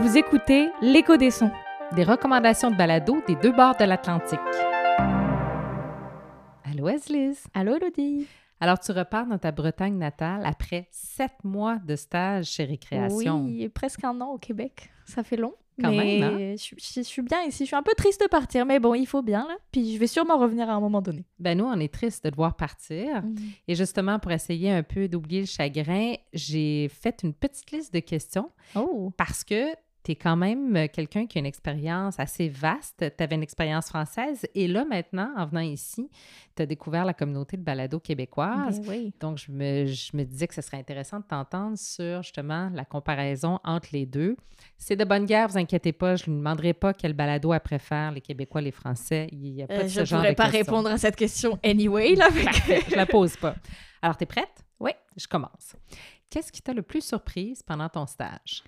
Vous écoutez L'écho des sons. Des recommandations de balado des deux bords de l'Atlantique. Allô, Eslis. Allô, Elodie. Alors, tu repars dans ta Bretagne natale après sept mois de stage chez Récréation. Oui, presque un an au Québec. Ça fait long. Quand mais même, hein? je, suis- je suis bien ici. Je suis un peu triste de partir, mais bon, il faut bien, là. Puis je vais sûrement revenir à un moment donné. Ben nous, on est triste de devoir partir. Et justement, pour essayer un peu d'oublier le chagrin, j'ai fait une petite liste de questions Oh. parce que tu es quand même euh, quelqu'un qui a une expérience assez vaste. Tu avais une expérience française et là, maintenant, en venant ici, tu as découvert la communauté de balado québécoise. Ben oui. Donc, je me, je me disais que ce serait intéressant de t'entendre sur justement la comparaison entre les deux. C'est de bonne guerre, vous inquiétez pas, je ne lui demanderai pas quel balado elle préfère, les Québécois, les Français. Il n'y a pas Euh, de je ce genre pourrais pas répondre à cette question anyway, là. que- Parfait, je la pose pas. Alors, tu es prête? Oui. Je commence. Qu'est-ce qui t'a le plus surprise pendant ton stage?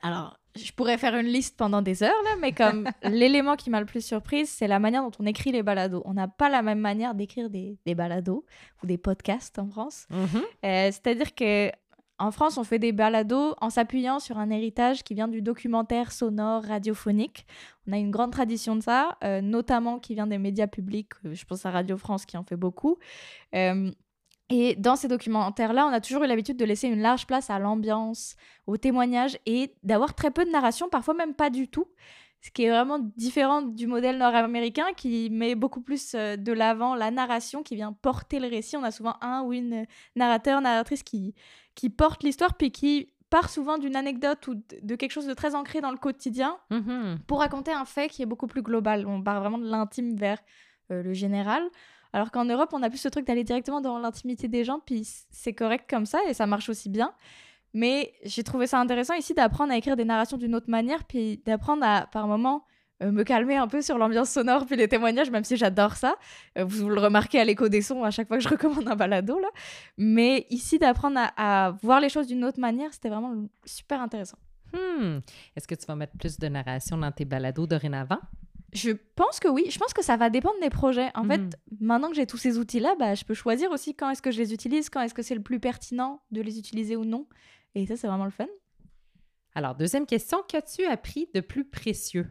Alors, je pourrais faire une liste pendant des heures, là, mais comme l'élément qui m'a le plus surprise, c'est la manière dont on écrit les balados. On n'a pas la même manière d'écrire des, des balados ou des podcasts en France. Euh, C'est-à-dire que en France, on fait des balados en s'appuyant sur un héritage qui vient du documentaire sonore radiophonique. On a une grande tradition de ça, euh, notamment qui vient des médias publics. Euh, Je pense à Radio France qui en fait beaucoup. Euh, et dans ces documentaires-là, on a toujours eu l'habitude de laisser une large place à l'ambiance, au témoignage et d'avoir très peu de narration, parfois même pas du tout. Ce qui est vraiment différent du modèle nord-américain qui met beaucoup plus euh, de l'avant la narration qui vient porter le récit. On a souvent un ou une narrateur, narratrice qui, qui porte l'histoire puis qui part souvent d'une anecdote ou de quelque chose de très ancré dans le quotidien Mhm. pour raconter un fait qui est beaucoup plus global. On part vraiment de l'intime vers euh, le général. Alors qu'en Europe, on a plus ce truc d'aller directement dans l'intimité des gens, puis c'est correct comme ça et ça marche aussi bien. Mais j'ai trouvé ça intéressant ici d'apprendre à écrire des narrations d'une autre manière, puis d'apprendre à, par moments, euh, me calmer un peu sur l'ambiance sonore puis les témoignages, même si j'adore ça. Euh, vous le remarquez à l'écho des sons à chaque fois que je recommande un balado, là. Mais ici, d'apprendre à, à voir les choses d'une autre manière, c'était vraiment super intéressant. Hmm. Est-ce que tu vas mettre plus de narration dans tes balados dorénavant? Je pense que oui. Je pense que ça va dépendre des projets. En fait, maintenant que j'ai tous ces outils-là, bah, je peux choisir aussi quand est-ce que je les utilise, quand est-ce que c'est le plus pertinent de les utiliser ou non. Et ça, c'est vraiment le fun. Alors, deuxième question, qu'as-tu appris de plus précieux?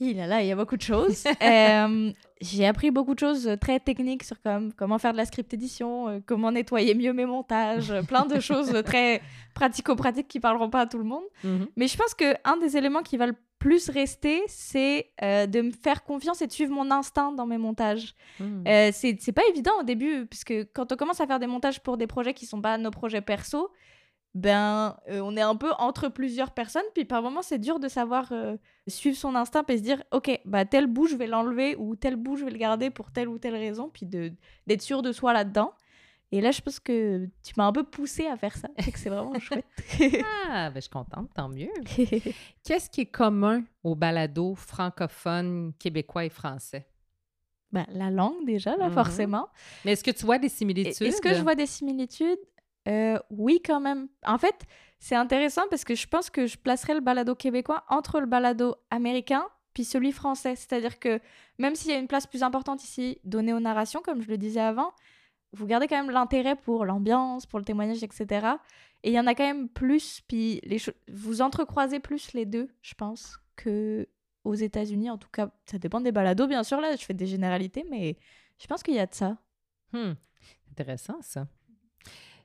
Il là, là, il y a beaucoup de choses. Euh, j'ai appris beaucoup de choses euh, très techniques sur comme, comment faire de la script édition, euh, comment nettoyer mieux mes montages, plein de choses très pratico-pratiques qui parleront pas à tout le monde. Mhm. Mais je pense que un des éléments qui va le plus rester, c'est euh, de me faire confiance et de suivre mon instinct dans mes montages. Hmm. Euh, c'est pas évident au début, parce que quand on commence à faire des montages pour des projets qui sont pas nos projets perso, ben euh, on est un peu entre plusieurs personnes, puis par moments c'est dur de savoir suivre son instinct et se dire ok bah tel bout je vais l'enlever ou tel bout je vais le garder pour telle ou telle raison, puis d'être sûr de soi là-dedans. Et là je pense que tu m'as un peu poussé à faire ça, c'est vraiment chouette. Ah, ben, je suis contente, tant mieux. Qu'est-ce qui est commun aux balados francophones, québécois et français? bah, la langue déjà là Mhm. forcément. Mais est-ce que tu vois des similitudes? Est-ce que je vois des similitudes? Euh, Oui, quand même. En fait, c'est intéressant parce que je pense que je placerais le balado québécois entre le balado américain puis celui français. C'est-à-dire que même s'il y a une place plus importante ici donnée aux narrations, comme je le disais avant, vous gardez quand même l'intérêt pour l'ambiance, pour le témoignage, etc. Et il y en a quand même plus, puis les vous entrecroisez plus les deux, je pense, que aux États-Unis. En tout cas, ça dépend des balados, bien sûr. Là, je fais des généralités, mais je pense qu'il y a de ça. Hmm, Intéressant, ça.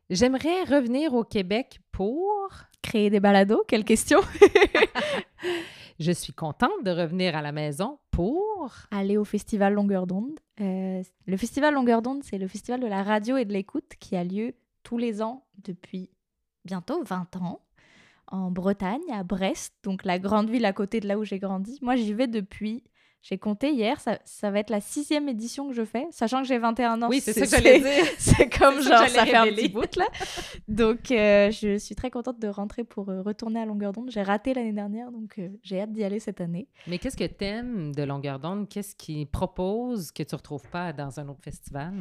J'aimerais revenir au Québec pour... Créer des balados, quelle question Je suis contente de revenir à la maison pour... aller au festival Longueur d'onde. Euh, le festival Longueur d'onde, c'est le festival de la radio et de l'écoute qui a lieu tous les ans depuis bientôt 20 ans en Bretagne, à Brest, donc la grande ville à côté de là où j'ai grandi. Moi, j'y vais depuis, j'ai compté hier, ça, ça va être la sixième édition que je fais, sachant que j'ai 21 ans. Oui, c'est ça que j'allais dire. C'est comme genre, ça fait un petit bout là. Donc, euh, je suis très contente de rentrer pour euh, retourner à Longueur d'onde. J'ai raté l'année dernière, donc euh, j'ai hâte d'y aller cette année. Mais qu'est-ce que t'aimes de Longueur d'onde? Qu'est-ce qu'ils proposent que tu retrouves pas dans un autre festival?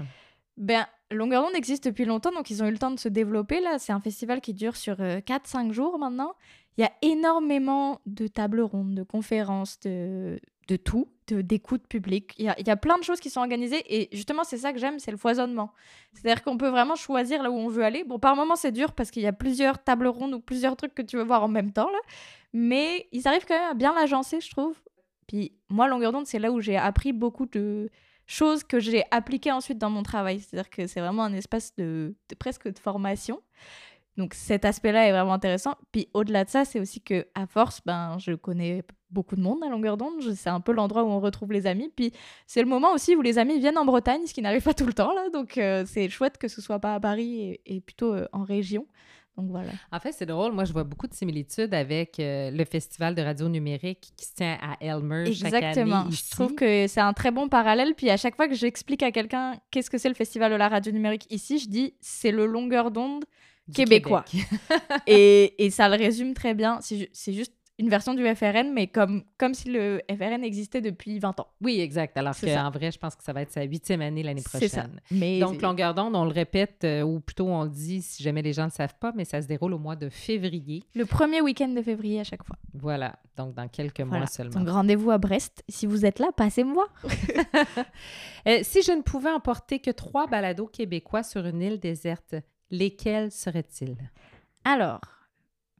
Ben, Longueur d'onde existe depuis longtemps, donc ils ont eu le temps de se développer. Là, c'est un festival qui dure sur 4-5 jours maintenant. Il y a énormément de tables rondes, de conférences, de, de tout, d'écoute publique. Il y, a, il y a plein de choses qui sont organisées et justement, c'est ça que j'aime, c'est le foisonnement. C'est-à-dire qu'on peut vraiment choisir là où on veut aller. Bon, par moments, c'est dur parce qu'il y a plusieurs tables rondes ou plusieurs trucs que tu veux voir en même temps, là. mais ils arrivent quand même à bien l'agencer, je trouve. Puis moi, longueur d'onde, c'est là où j'ai appris beaucoup de choses que j'ai appliquées ensuite dans mon travail. C'est-à-dire que c'est vraiment un espace de, de presque de formation. Donc cet aspect-là est vraiment intéressant. Puis au-delà de ça, c'est aussi que à force, ben je connais beaucoup de monde à longueur d'onde. C'est un peu l'endroit où on retrouve les amis. Puis c'est le moment aussi où les amis viennent en Bretagne, ce qui n'arrive pas tout le temps là. Donc euh, c'est chouette que ce soit pas à Paris et, plutôt euh, en région. Donc voilà. En fait, c'est drôle. Moi, je vois beaucoup de similitudes avec euh, le festival de radio numérique qui se tient à Elmer Exactement. Chaque année Je trouve que c'est un très bon parallèle. Puis à chaque fois que j'explique à quelqu'un qu'est-ce que c'est le festival de la radio numérique ici, je dis c'est le longueur d'onde québécois. et, et, ça le résume très bien. C'est juste une version du FRN, mais comme, comme si le FRN existait depuis 20 ans. Oui, exact. Alors qu'en vrai, je pense que ça va être sa huitième année l'année prochaine. Ça. Mais Donc, longueur d'onde, on le répète, euh, ou plutôt on le dit si jamais les gens ne savent pas, mais ça se déroule au mois de février. Le premier week-end de février à chaque fois. Voilà. Donc, dans quelques mois seulement. Donc, rendez-vous à Brest. Si vous êtes là, passez me voir. Euh, si je ne pouvais emporter que trois balados québécois sur une île déserte, lesquels seraient-ils? Alors,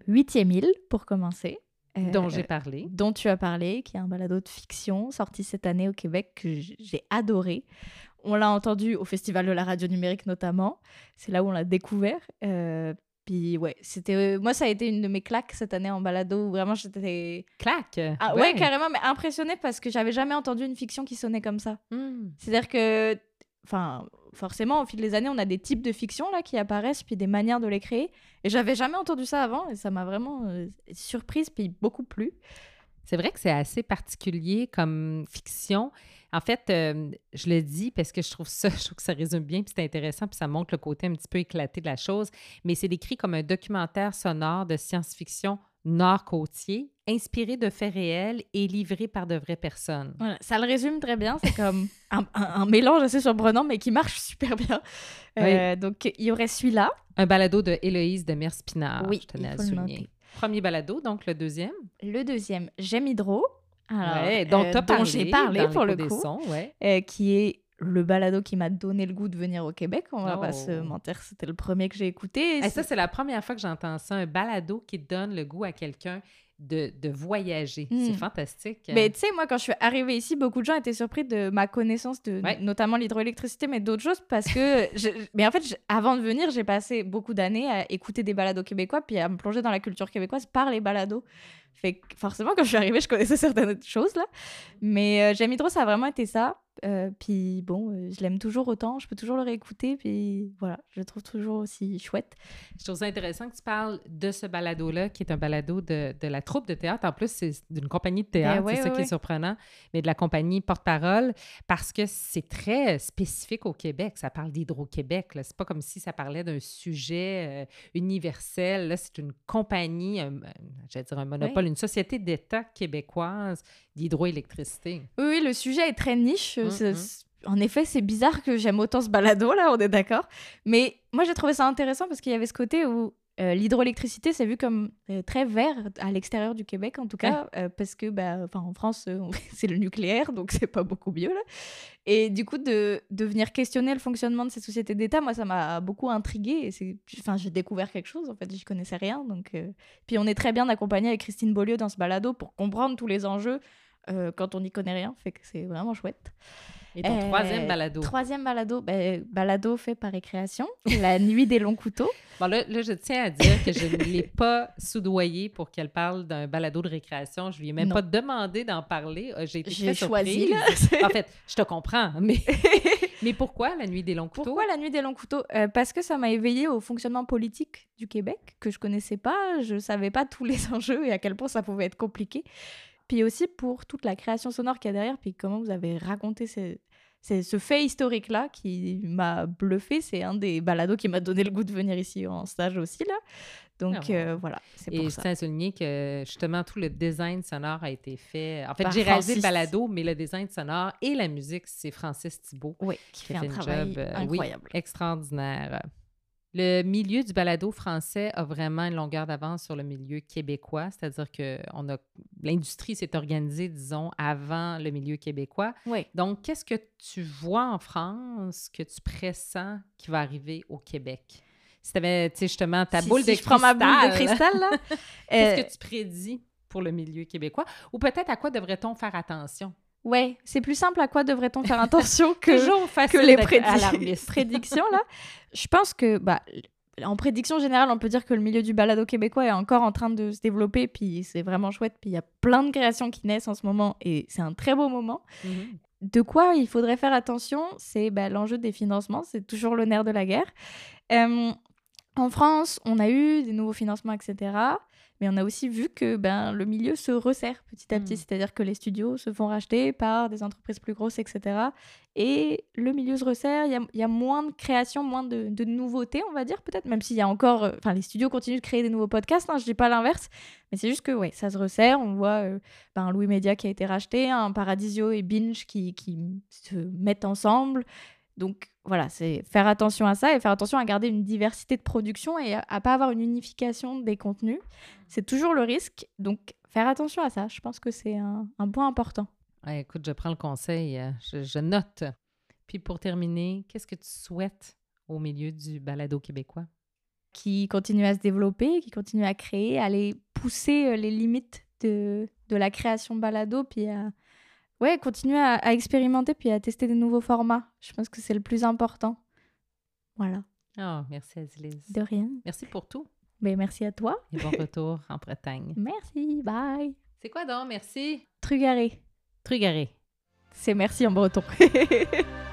huitième île, pour commencer. Euh, dont j'ai parlé. Dont tu as parlé, qui est un balado de fiction sorti cette année au Québec que j'ai adoré. On l'a entendu au Festival de la radio numérique notamment. C'est là où on l'a découvert. Euh, puis ouais, c'était moi ça a été une de mes claques cette année en balado où vraiment j'étais claque? Ah ouais. carrément mais impressionnée parce que j'avais jamais entendu une fiction qui sonnait comme ça. Hmm. C'est-à-dire que enfin, forcément, au fil des années, on a des types de fiction là qui apparaissent, puis des manières de les créer. Et j'avais jamais entendu ça avant, et ça m'a vraiment euh, surprise, puis beaucoup plu. C'est vrai que c'est assez particulier comme fiction. En fait, euh, je le dis parce que je trouve ça, je trouve que ça résume bien, puis c'est intéressant, puis ça montre le côté un petit peu éclaté de la chose. Mais c'est décrit comme un documentaire sonore de science-fiction nord-côtier, inspiré de faits réels et livré par de vraies personnes. Voilà, ça le résume très bien. C'est comme un, mélange assez surprenant, mais qui marche super bien. Euh, donc, il y aurait celui-là. Un balado de Héloïse de Merspinard, oui, je tenais à souligner. Premier balado, donc le deuxième. Le deuxième, J'aime Hydro. Alors, dont, euh, j'ai parlé pour le coup, sons, euh, qui est le balado qui m'a donné le goût de venir au Québec. On va pas se oh. mentir, c'était le premier que j'ai écouté. Et ça, c'est la première fois que j'entends ça, un balado qui donne le goût à quelqu'un de, de, voyager. C'est hmm. fantastique. Mais tu sais, moi, quand je suis arrivée ici, beaucoup de gens étaient surpris de ma connaissance de notamment l'hydroélectricité, mais d'autres choses parce que. Mais en fait, avant de venir, j'ai passé beaucoup d'années à écouter des balados québécois puis à me plonger dans la culture québécoise par les balados. Fait que forcément, quand je suis arrivée, je connaissais certaines choses là. Mais euh, J'aime Hydro, ça a vraiment été ça. Euh, puis bon, euh, je l'aime toujours autant, je peux toujours le réécouter, puis voilà, je le trouve toujours aussi chouette. Je trouve ça intéressant que tu parles de ce balado-là, qui est un balado de, de, la troupe de théâtre. En plus, c'est d'une compagnie de théâtre, ben c'est ça qui est surprenant, mais de la compagnie Porte-Parole, parce que c'est très spécifique au Québec. Ça parle d'Hydro-Québec. C'est pas comme si ça parlait d'un sujet euh, universel. Là, c'est une compagnie, j'allais dire un monopole, une société d'État québécoise d'hydroélectricité. Oui, le sujet est très niche. En effet, c'est bizarre que j'aime autant ce balado, là, on est d'accord. Mais moi, j'ai trouvé ça intéressant parce qu'il y avait ce côté où euh, l'hydroélectricité, c'est vu comme euh, très vert à l'extérieur du Québec, en tout cas, euh, parce que bah, en France, c'est le nucléaire, donc c'est pas beaucoup mieux. Là. Et du coup, de, de venir questionner le fonctionnement de ces sociétés d'État, moi, ça m'a beaucoup intriguée. Enfin, j'ai découvert quelque chose, en fait, j'y connaissais rien. Donc, Puis on est très bien accompagné avec Christine Beaulieu dans ce balado pour comprendre tous les enjeux quand on n'y connaît rien. Fait que c'est vraiment chouette. Et ton troisième balado? Troisième balado, ben, balado fait par récréation, La nuit des longs couteaux. Bon, là, je tiens à dire que je ne l'ai pas soudoyée pour qu'elle parle d'un balado de récréation. Je lui ai même pas demandé d'en parler. Euh, j'ai été très choisi. en fait, je te comprends, mais, mais pourquoi La nuit des longs couteaux? Pourquoi La nuit des longs couteaux? Euh, parce que ça m'a éveillée au fonctionnement politique du Québec, que je connaissais pas. Je savais pas tous les enjeux et à quel point ça pouvait être compliqué. Puis aussi pour toute la création sonore qu'il y a derrière, puis comment vous avez raconté ce, ce fait historique-là qui m'a bluffé. C'est un des balados qui m'a donné le goût de venir ici en stage aussi, là. Donc ah euh, voilà, c'est pour Et ça. je tiens à souligner que justement tout le design sonore a été fait. En fait, j'ai réalisé le balado, mais le design sonore et la musique, c'est Francis Thibault. Oui, qui, fait, un travail euh, incroyable. extraordinaire. Le milieu du balado français a vraiment une longueur d'avance sur le milieu québécois, c'est-à-dire que on a l'industrie s'est organisée, disons, avant le milieu québécois. Oui. Donc, qu'est-ce que tu vois en France que tu pressens qui va arriver au Québec? Si tu avais, justement, ta boule de cristal. Je prends ma boule de cristal, là. qu'est-ce que tu prédis pour le milieu québécois? Ou peut-être à quoi devrait-on faire attention? Ouais, c'est plus simple à quoi devrait-on faire attention que, que les prédictions là. Je pense que bah, en prédiction générale, on peut dire que le milieu du balado québécois est encore en train de se développer, puis c'est vraiment chouette, puis il y a plein de créations qui naissent en ce moment, et c'est un très beau moment. Mhm. De quoi il faudrait faire attention, c'est bah, l'enjeu des financements, c'est toujours le nerf de la guerre. Euh, en France, on a eu des nouveaux financements, etc. Mais on a aussi vu que ben, le milieu se resserre petit à petit, hmm. c'est-à-dire que les studios se font racheter par des entreprises plus grosses, etc. Et le milieu se resserre, il y, a, moins de création, moins de, nouveautés, on va dire peut-être, même s'il y a encore... Euh, enfin, les studios continuent de créer des nouveaux podcasts, hein, je dis pas l'inverse, mais c'est juste que ouais, ça se resserre, on voit euh, ben, Louis Media qui a été racheté, un Paradisio et Binge qui, qui se mettent ensemble, donc voilà, c'est faire attention à ça et faire attention à garder une diversité de production et à, ne pas avoir une unification des contenus. C'est toujours le risque. Donc faire attention à ça, je pense que c'est un, point important. écoute, je prends le conseil, euh, je, note. Puis pour terminer, qu'est-ce que tu souhaites au milieu du balado québécois? Qui continue à se développer, qui continue à créer, à aller pousser euh, les limites de, de la création balado, puis à, ouais, continuer à, expérimenter puis à tester des nouveaux formats. Je pense que c'est le plus important. Voilà. Oh, merci Azilise. De rien. Merci pour tout. Ben, merci à toi. Et bon retour en Bretagne. Merci, bye. C'est quoi donc, merci? Trugaré. Trugaré. C'est merci en breton.